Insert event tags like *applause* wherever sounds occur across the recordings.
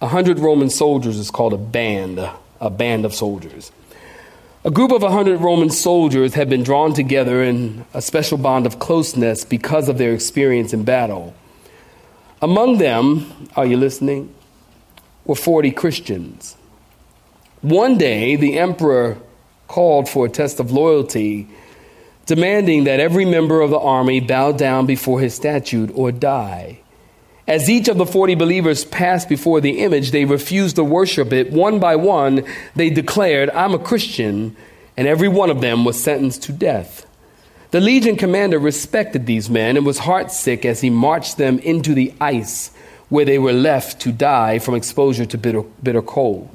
a hundred Roman soldiers is called a band, a band of soldiers. A group of a hundred Roman soldiers had been drawn together in a special bond of closeness because of their experience in battle. Among them, are you listening? Were 40 Christians. One day, the emperor called for a test of loyalty demanding that every member of the army bow down before his statue or die. As each of the 40 believers passed before the image, they refused to worship it. One by one, they declared, I'm a Christian, and every one of them was sentenced to death. The legion commander respected these men and was heartsick as he marched them into the ice where they were left to die from exposure to bitter, bitter cold.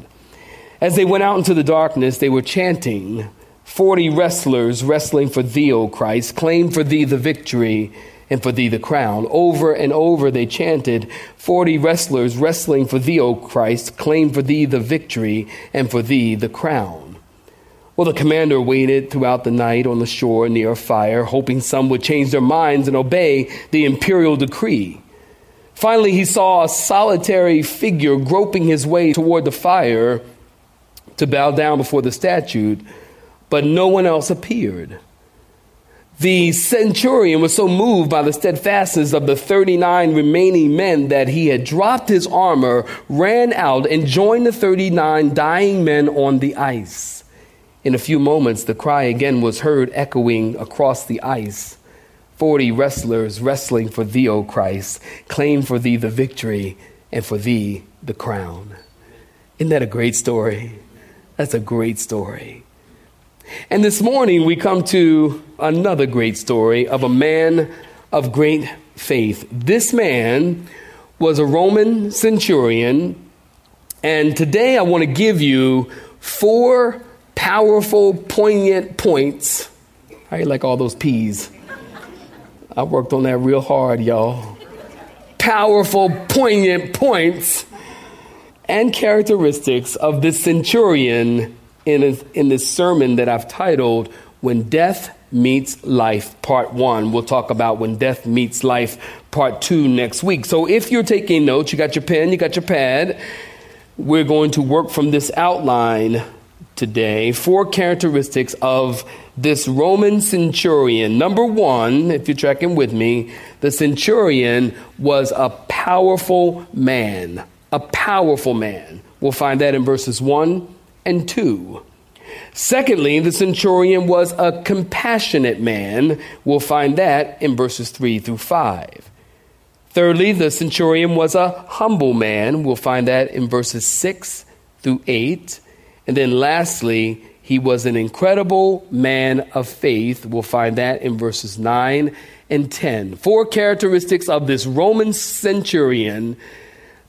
As they went out into the darkness, they were chanting, Forty wrestlers wrestling for thee, O Christ, claim for thee the victory and for thee the crown. Over and over they chanted, Forty wrestlers wrestling for thee, O Christ, claim for thee the victory and for thee the crown. Well, the commander waited throughout the night on the shore near a fire, hoping some would change their minds and obey the imperial decree. Finally, he saw a solitary figure groping his way toward the fire to bow down before the statue but no one else appeared. The centurion was so moved by the steadfastness of the 39 remaining men that he had dropped his armor, ran out, and joined the 39 dying men on the ice. In a few moments, the cry again was heard echoing across the ice. Forty wrestlers wrestling for thee, O Christ, claim for thee the victory and for thee the crown. Isn't that a great story? That's a great story. And this morning we come to another great story of a man of great faith. This man was a Roman centurion, and today I want to give you four powerful, poignant points. How you like all those P's? I worked on that real hard, y'all. Powerful, poignant points and characteristics of this centurion in, a, in this sermon that I've titled When Death Meets Life, Part One. We'll talk about When Death Meets Life, Part Two next week. So if you're taking notes, you got your pen, you got your pad, we're going to work from this outline today. Four characteristics of this Roman centurion. Number one, if you're tracking with me, the centurion was a powerful man. A powerful man. We'll find that in verses 1 and 2. Secondly, the centurion was a compassionate man. We'll find that in verses 3 through 5. Thirdly, the centurion was a humble man. We'll find that in verses 6 through 8. And then lastly, he was an incredible man of faith. We'll find that in verses 9 and 10. Four characteristics of this Roman centurion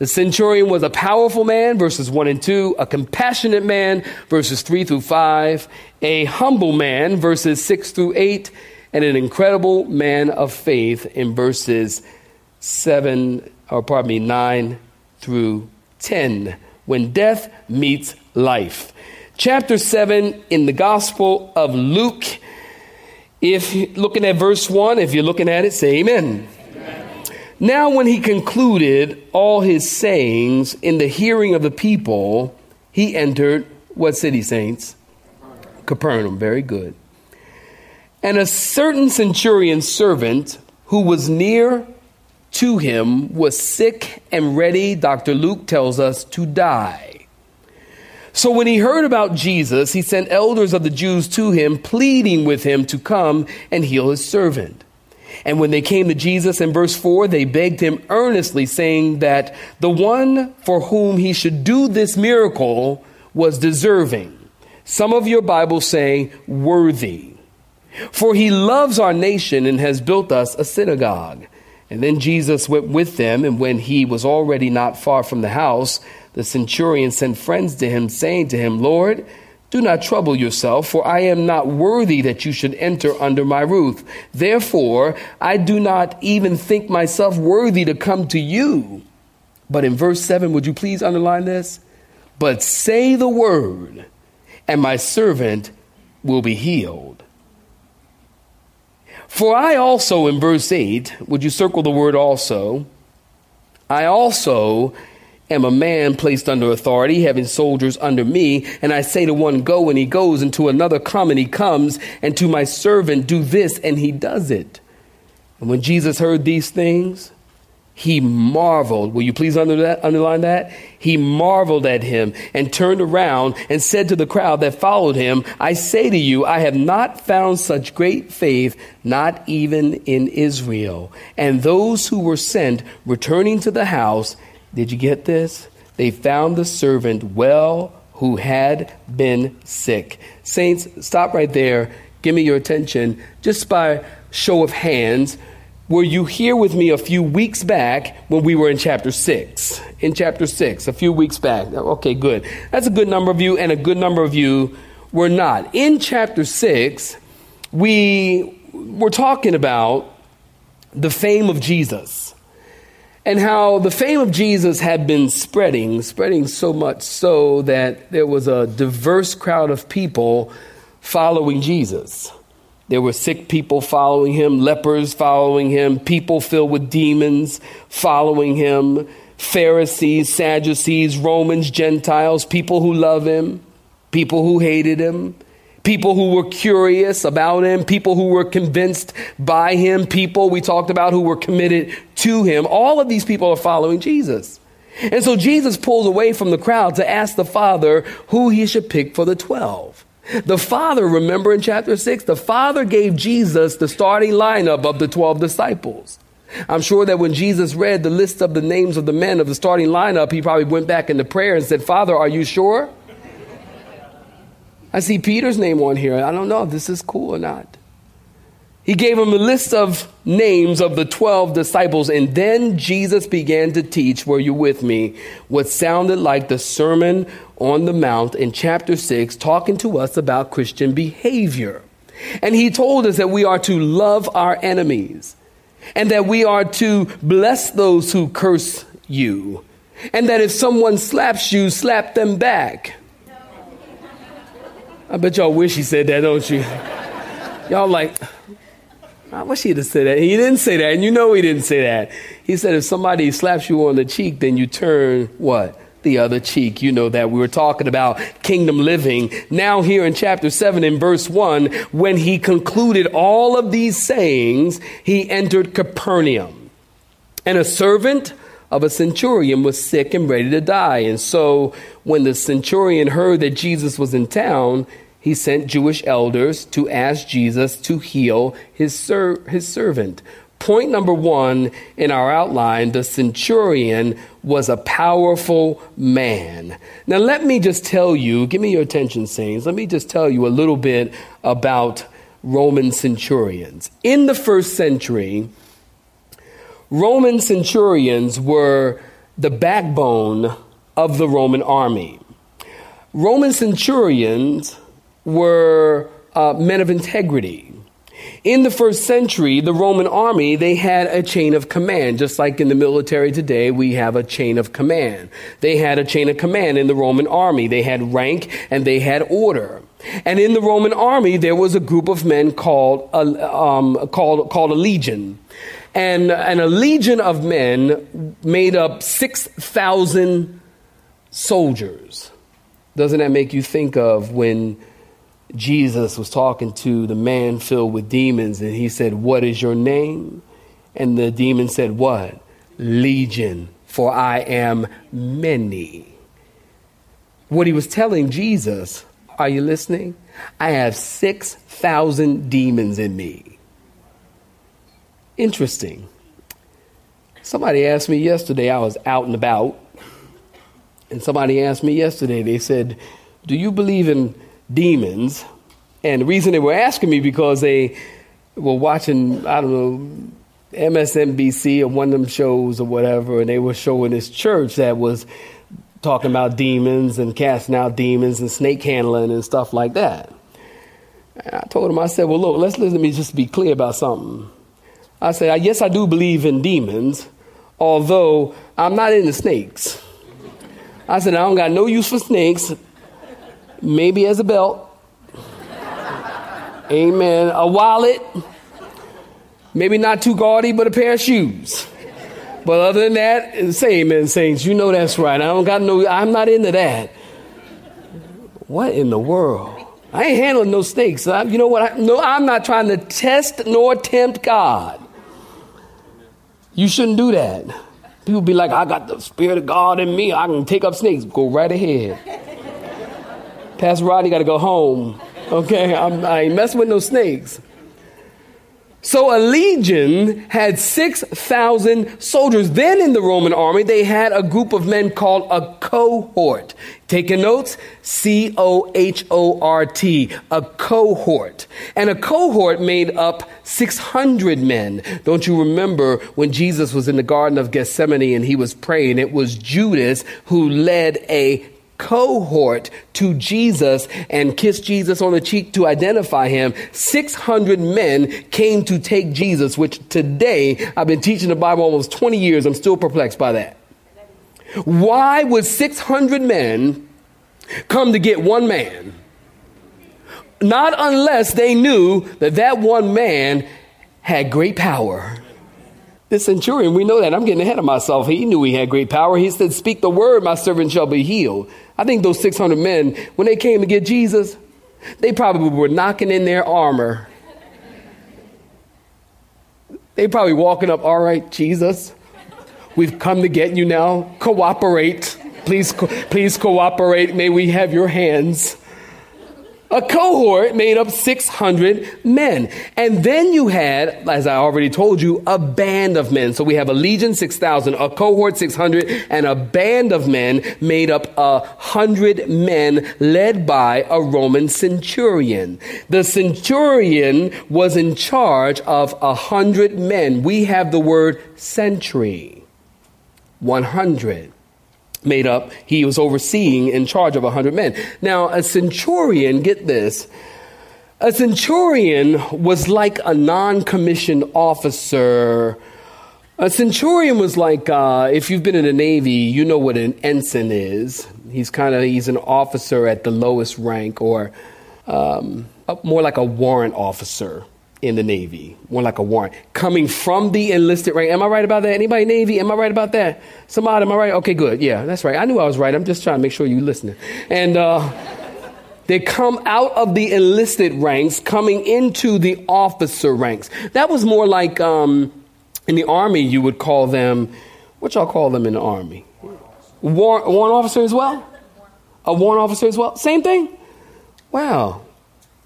the centurion was a powerful man, verses 1 and 2, a compassionate man, verses 3 through 5, a humble man, verses 6 through 8, and an incredible man of faith in verses 7, or pardon me, 9 through 10, when death meets life. Chapter 7 in the Gospel of Luke. If looking at verse 1, if you're looking at it, say amen. Now, when he concluded all his sayings in the hearing of the people, he entered what city, saints? Capernaum. Very good. And a certain centurion servant who was near to him was sick and ready, Dr. Luke tells us, to die. So when he heard about Jesus, he sent elders of the Jews to him, pleading with him to come and heal his servant. And when they came to Jesus in verse 4, they begged him earnestly, saying that the one for whom he should do this miracle was deserving. Some of your Bibles say worthy. For he loves our nation and has built us a synagogue. And then Jesus went with them, and when he was already not far from the house, the centurion sent friends to him, saying to him, Lord, do not trouble yourself, for I am not worthy that you should enter under my roof. Therefore, I do not even think myself worthy to come to you. But in verse 7, would you please underline this? But say the word, and my servant will be healed. For I also, in verse 8, would you circle the word also? I also am a man placed under authority, having soldiers under me, and I say to one, Go, and he goes, and to another, Come, and he comes, and to my servant, Do this, and he does it. And when Jesus heard these things, he marveled. Will you please under that, underline that? He marveled at him and turned around and said to the crowd that followed him, I say to you, I have not found such great faith, not even in Israel. And those who were sent, returning to the house, did you get this? They found the servant well who had been sick. Saints, stop right there. Give me your attention. Just by show of hands, were you here with me a few weeks back when we were in chapter 6? In chapter 6, a few weeks back. Okay, good. That's a good number of you, and a good number of you were not. In chapter 6, we were talking about the fame of Jesus and how the fame of Jesus had been spreading, spreading so much so that there was a diverse crowd of people following Jesus. There were sick people following him, lepers following him, people filled with demons following him, Pharisees, Sadducees, Romans, Gentiles, people who love him, people who hated him, people who were curious about him, people who were convinced by him, people we talked about who were committed to him. All of these people are following Jesus. And so Jesus pulls away from the crowd to ask the Father who he should pick for the 12. The Father, remember in chapter 6, the Father gave Jesus the starting lineup of the 12 disciples. I'm sure that when Jesus read the list of the names of the men of the starting lineup, he probably went back into prayer and said, Father, are you sure? I see Peter's name on here. I don't know if this is cool or not. He gave him a list of names of the 12 disciples, and then Jesus began to teach, were you with me, what sounded like the Sermon on the Mount in chapter 6, talking to us about Christian behavior. And he told us that we are to love our enemies, and that we are to bless those who curse you, and that if someone slaps you, slap them back. I bet y'all wish he said that, don't you? Y'all like, I wish he'd have said that. He didn't say that, and you know he didn't say that. He said if somebody slaps you on the cheek, then you turn what? The other cheek. You know that we were talking about kingdom living. Now, here in chapter 7, in verse 1, when he concluded all of these sayings, he entered Capernaum. And a servant of a centurion was sick and ready to die. And so, when the centurion heard that Jesus was in town, he sent Jewish elders to ask Jesus to heal his, ser- his servant. Point number one in our outline the centurion was a powerful man. Now, let me just tell you, give me your attention, saints. Let me just tell you a little bit about Roman centurions. In the first century, Roman centurions were the backbone of the Roman army. Roman centurions were uh, men of integrity. In the first century, the Roman army, they had a chain of command. Just like in the military today, we have a chain of command. They had a chain of command in the Roman army. They had rank and they had order. And in the Roman army, there was a group of men called a, um, called, called a legion. And, and a legion of men made up 6,000 soldiers. Doesn't that make you think of when Jesus was talking to the man filled with demons, and he said, What is your name? And the demon said, What? Legion, for I am many. what he was telling Jesus, are you listening? I have 6,000 demons in me. Interesting. Somebody asked me yesterday, I was out and about, and somebody asked me yesterday, they said, Do you believe in demons? And the reason they were asking me because they were watching, I don't know, MSNBC or one of them shows or whatever, and they were showing this church that was talking about demons and casting out demons and snake handling and stuff like that. And I told him, I said, well, look, let's let me just be clear about something. I said, yes, I do believe in demons, although I'm not into snakes. I said, I don't got no use for snakes, maybe as a belt. Amen. A wallet, maybe not too gaudy, but a pair of shoes. But other than that, say amen, saints. You know that's right. I don't got no, I'm not into that. What in the world? I ain't handling no snakes. I, you know what? I, no, I'm not trying to test nor tempt God. You shouldn't do that. People be like, I got the Spirit of God in me. I can take up snakes. Go right ahead. Pastor Rodney got to go home. Okay? I'm, I ain't messing with no snakes. So a legion had 6,000 soldiers. Then in the Roman army, they had a group of men called a cohort. Taking notes? C O H O R T. A cohort. And a cohort made up 600 men. Don't you remember when Jesus was in the Garden of Gethsemane and he was praying? It was Judas who led a cohort to Jesus and kissed Jesus on the cheek to identify him. 600 men came to take Jesus, which today I've been teaching the Bible almost 20 years. I'm still perplexed by that. Why would 600 men come to get one man? Not unless they knew that that one man had great power. The centurion, we know that. I'm getting ahead of myself. He knew he had great power. He said, Speak the word, my servant shall be healed. I think those 600 men, when they came to get Jesus, they probably were knocking in their armor. They probably walking up, all right, Jesus, we've come to get you now. Cooperate. Please, co- please cooperate. May we have your hands a cohort made up 600 men. And then you had, as I already told you, a band of men. So we have a legion, 6,000, a cohort, 600, and a band of men made up a hundred men led by a Roman centurion. The centurion was in charge of a hundred men. We have the word century. 100 made up, he was overseeing in charge of 100 men. Now, a centurion, get this, a centurion was like a non commissioned officer. A centurion was like, uh, if you've been in the Navy, you know what an ensign is. He's kind of, he's an officer at the lowest rank or um, more like a warrant officer in the Navy, more like a warrant, coming from the enlisted rank. Am I right about that? Anybody Navy? Am I right about that? Somebody, am I right? Okay, good. Yeah, that's right. I knew I was right. I'm just trying to make sure you're listening. And uh, they come out of the enlisted ranks, coming into the officer ranks. That was more like um, in the army, you would call them, what y'all call them in the army? Warrant, warrant officer as well? A warrant officer as well? Same thing? Wow.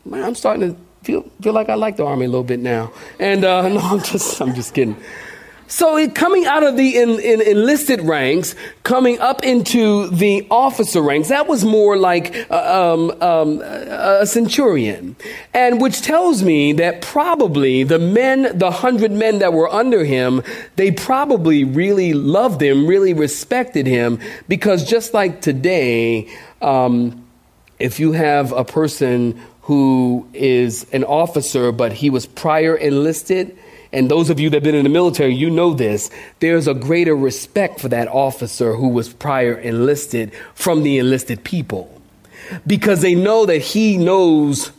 Man, I'm starting to feel feel like I like the army a little bit now. And uh, *laughs* no, I'm just I'm just kidding. So coming out of the in, in enlisted ranks, coming up into the officer ranks, that was more like uh, um, um, a centurion, and which tells me that probably the men, the hundred men that were under him, they probably really loved him, really respected him, because just like today, um, if you have a person who is an officer, but he was prior enlisted. And those of you that have been in the military, you know this. There's a greater respect for that officer who was prior enlisted from the enlisted people because they know that he knows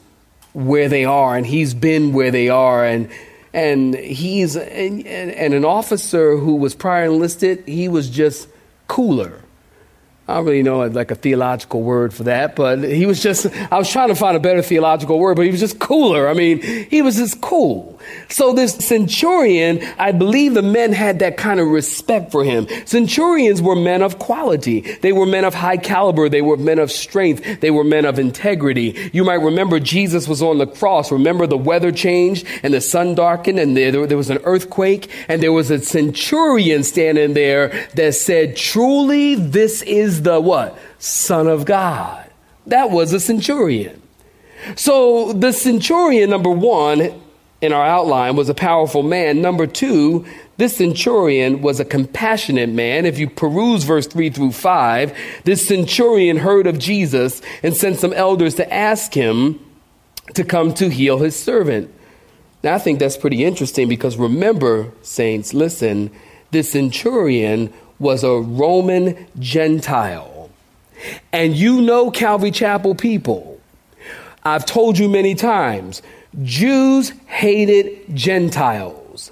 where they are and he's been where they are and and he's and, and an officer who was prior enlisted he was just cooler I don't really know like a theological word for that, but he was just, I was trying to find a better theological word, but he was just cooler. I mean, he was just cool. So this centurion, I believe the men had that kind of respect for him. Centurions were men of quality. They were men of high caliber. They were men of strength. They were men of integrity. You might remember Jesus was on the cross. Remember the weather changed and the sun darkened and there, there was an earthquake and there was a centurion standing there that said, truly this is the what? Son of God. That was a centurion. So the centurion, number one, in our outline was a powerful man. Number two, this centurion was a compassionate man. If you peruse verse 3 through 5, this centurion heard of Jesus and sent some elders to ask him to come to heal his servant. Now, I think that's pretty interesting because remember, saints, listen, this centurion was a Roman Gentile. And you know, Calvary Chapel people, I've told you many times, Jews hated Gentiles.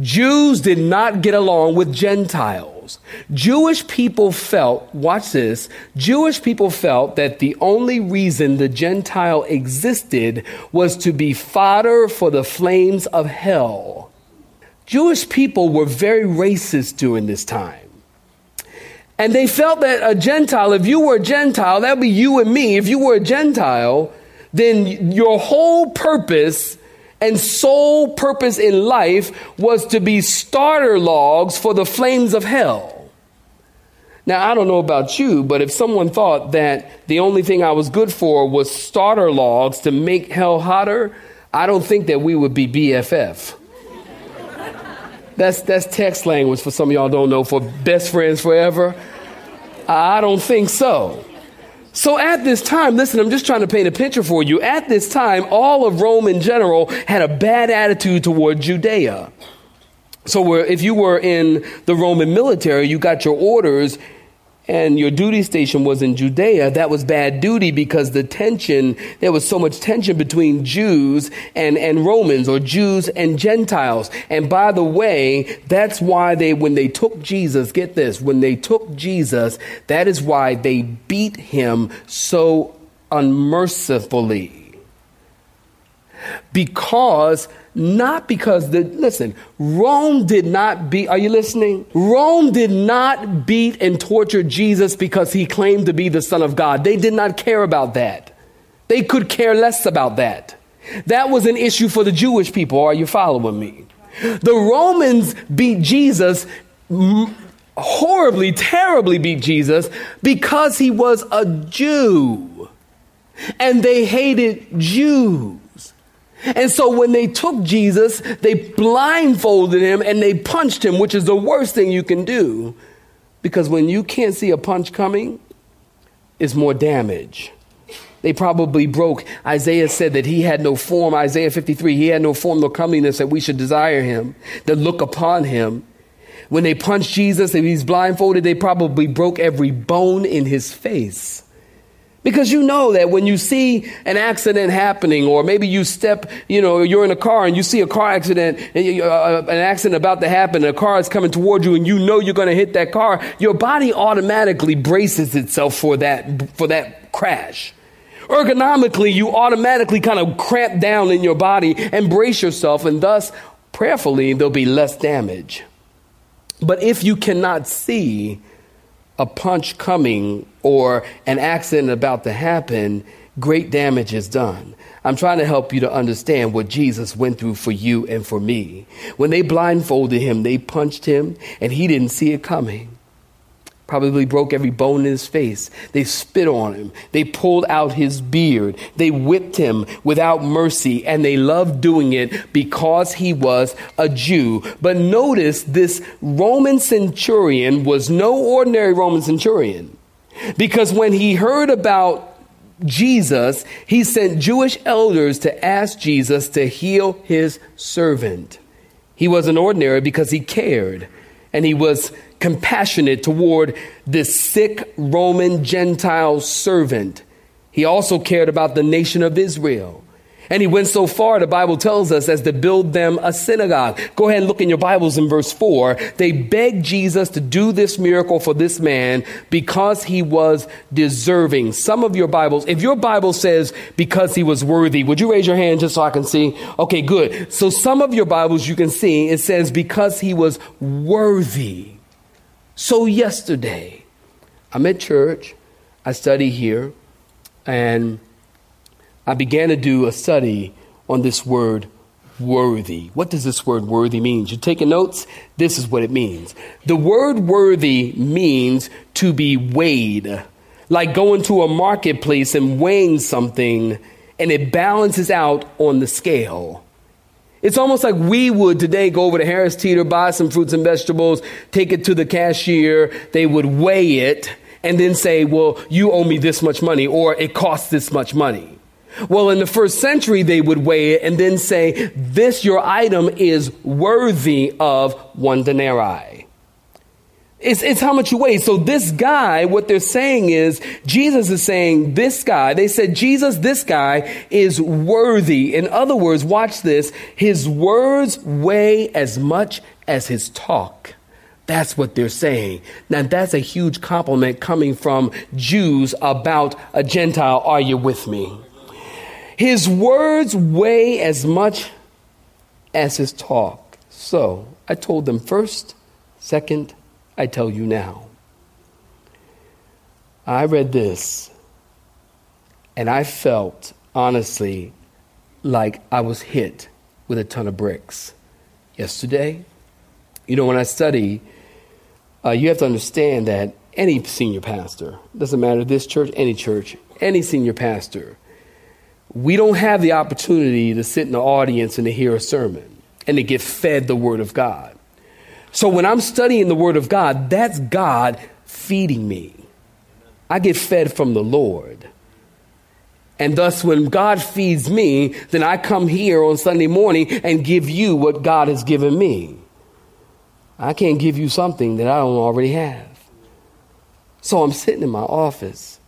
Jews did not get along with Gentiles. Jewish people felt, watch this, Jewish people felt that the only reason the Gentile existed was to be fodder for the flames of hell. Jewish people were very racist during this time. And they felt that a Gentile, if you were a Gentile, that would be you and me. If you were a Gentile, then your whole purpose and sole purpose in life was to be starter logs for the flames of hell. Now, I don't know about you, but if someone thought that the only thing I was good for was starter logs to make hell hotter, I don't think that we would be BFF. That's, that's text language for some of y'all don't know for best friends forever. I don't think so. So at this time, listen, I'm just trying to paint a picture for you. At this time, all of Rome in general had a bad attitude toward Judea. So if you were in the Roman military, you got your orders and your duty station was in Judea, that was bad duty because the tension, there was so much tension between Jews and, and Romans or Jews and Gentiles. And by the way, that's why they, when they took Jesus, get this, when they took Jesus, that is why they beat him so unmercifully. Because not because the, listen, Rome did not beat, are you listening? Rome did not beat and torture Jesus because he claimed to be the Son of God. They did not care about that. They could care less about that. That was an issue for the Jewish people. Are you following me? The Romans beat Jesus horribly, terribly beat Jesus because he was a Jew. And they hated Jews. And so when they took Jesus, they blindfolded him and they punched him, which is the worst thing you can do. Because when you can't see a punch coming, it's more damage. They probably broke. Isaiah said that he had no form. Isaiah 53, he had no form nor comeliness that we should desire him, that look upon him. When they punched Jesus and he's blindfolded, they probably broke every bone in his face. Because you know that when you see an accident happening, or maybe you step, you know, you're in a car and you see a car accident, you, uh, an accident about to happen, and a car is coming toward you, and you know you're going to hit that car, your body automatically braces itself for that, for that crash. Ergonomically, you automatically kind of cramp down in your body and brace yourself, and thus, prayerfully, there'll be less damage. But if you cannot see, a punch coming or an accident about to happen, great damage is done. I'm trying to help you to understand what Jesus went through for you and for me. When they blindfolded him, they punched him, and he didn't see it coming probably broke every bone in his face. They spit on him. They pulled out his beard. They whipped him without mercy, and they loved doing it because he was a Jew. But notice this Roman centurion was no ordinary Roman centurion. Because when he heard about Jesus, he sent Jewish elders to ask Jesus to heal his servant. He wasn't ordinary because he cared and he was compassionate toward this sick Roman Gentile servant. He also cared about the nation of Israel. And he went so far, the Bible tells us, as to build them a synagogue. Go ahead and look in your Bibles in verse 4. They begged Jesus to do this miracle for this man because he was deserving. Some of your Bibles, if your Bible says because he was worthy, would you raise your hand just so I can see? Okay, good. So some of your Bibles you can see, it says because he was worthy. So yesterday, I'm at church, I study here, and I began to do a study on this word worthy. What does this word worthy mean? You're taking notes? This is what it means. The word worthy means to be weighed, like going to a marketplace and weighing something and it balances out on the scale. It's almost like we would today go over to Harris Teeter, buy some fruits and vegetables, take it to the cashier, they would weigh it, and then say, Well, you owe me this much money, or it costs this much money. Well, in the first century, they would weigh it and then say, This, your item, is worthy of one denarii. It's, it's how much you weigh. So, this guy, what they're saying is, Jesus is saying, This guy, they said, Jesus, this guy is worthy. In other words, watch this, his words weigh as much as his talk. That's what they're saying. Now, that's a huge compliment coming from Jews about a Gentile. Are you with me? His words weigh as much as his talk. So I told them first, second, I tell you now. I read this and I felt, honestly, like I was hit with a ton of bricks. Yesterday, you know, when I study, uh, you have to understand that any senior pastor, doesn't matter this church, any church, any senior pastor, we don't have the opportunity to sit in the audience and to hear a sermon and to get fed the Word of God. So when I'm studying the Word of God, that's God feeding me. I get fed from the Lord. And thus, when God feeds me, then I come here on Sunday morning and give you what God has given me. I can't give you something that I don't already have. So I'm sitting in my office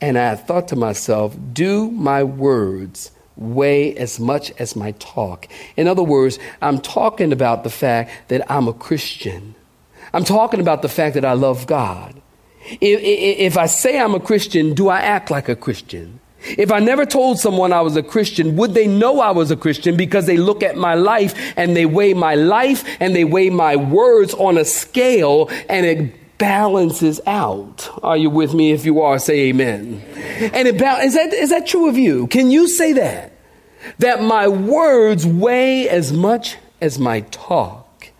and I thought to myself, do my words weigh as much as my talk? In other words, I'm talking about the fact that I'm a Christian. I'm talking about the fact that I love God. If, if, I say I'm a Christian, do I act like a Christian? If I never told someone I was a Christian, would they know I was a Christian because they look at my life and they weigh my life and they weigh my words on a scale and it balances out. Are you with me? If you are, say amen. And it ba- is that is that true of you? Can you say that? That my words weigh as much as my talk.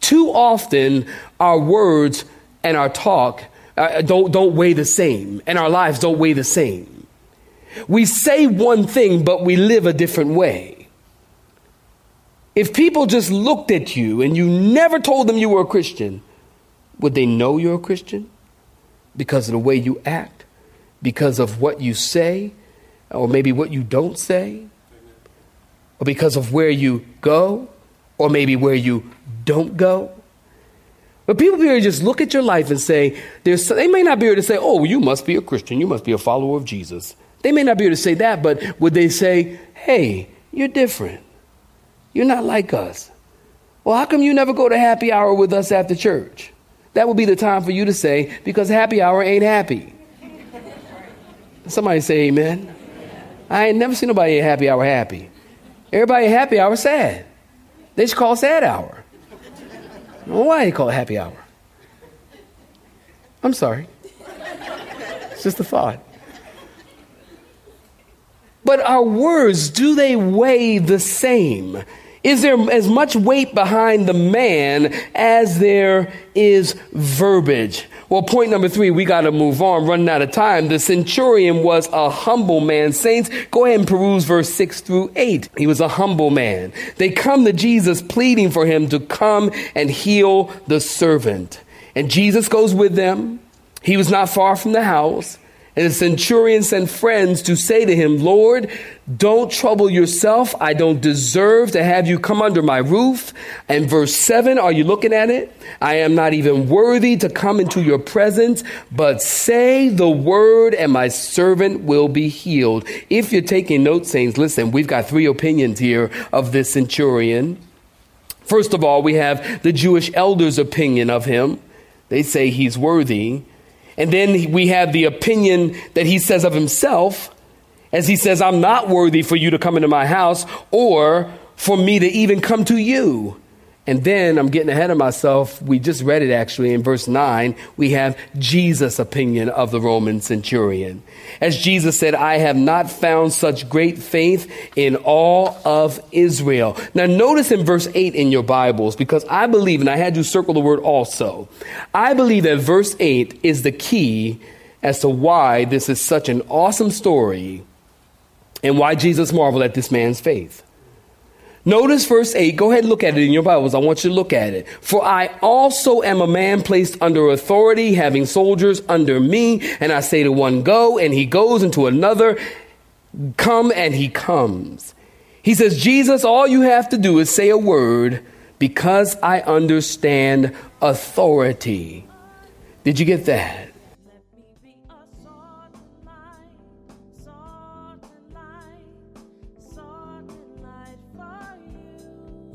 Too often, our words and our talk uh, don't don't weigh the same, and our lives don't weigh the same. We say one thing, but we live a different way. If people just looked at you and you never told them you were a Christian, would they know you're a Christian? Because of the way you act? Because of what you say? Or maybe what you don't say? Or because of where you go? Or maybe where you don't go? But people be able to just look at your life and say, they may not be able to say, oh, you must be a Christian, you must be a follower of Jesus. They may not be able to say that, but would they say, hey, you're different? You're not like us. Well, how come you never go to happy hour with us after church? That would be the time for you to say, because happy hour ain't happy. Somebody say amen. I ain't never seen nobody at happy hour happy. Everybody at happy hour sad. They should call sad hour. why they call it happy hour? I'm sorry. It's just a thought. But our words, do they weigh the same? Is there as much weight behind the man as there is verbiage? Well, point number three, we got to move on, running out of time. The centurion was a humble man. Saints, go ahead and peruse verse six through eight. He was a humble man. They come to Jesus pleading for him to come and heal the servant. And Jesus goes with them. He was not far from the house. And the centurion sent friends to say to him, Lord, don't trouble yourself. I don't deserve to have you come under my roof. And verse 7, are you looking at it? I am not even worthy to come into your presence, but say the word and my servant will be healed. If you're taking notes, saints, listen, we've got three opinions here of this centurion. First of all, we have the Jewish elders' opinion of him. They say he's worthy. And then we have the opinion that he says of himself, as he says, I'm not worthy for you to come into my house or for me to even come to you. And then I'm getting ahead of myself. We just read it actually in verse 9. We have Jesus' opinion of the Roman centurion. As Jesus said, I have not found such great faith in all of Israel. Now, notice in verse 8 in your Bibles, because I believe, and I had you circle the word also, I believe that verse 8 is the key as to why this is such an awesome story and why Jesus marveled at this man's faith. Notice verse 8. Go ahead and look at it in your Bibles. I want you to look at it. For I also am a man placed under authority, having soldiers under me. And I say to one, go, and he goes, and to another, come, and he comes. He says, Jesus, all you have to do is say a word because I understand authority. Did you get that?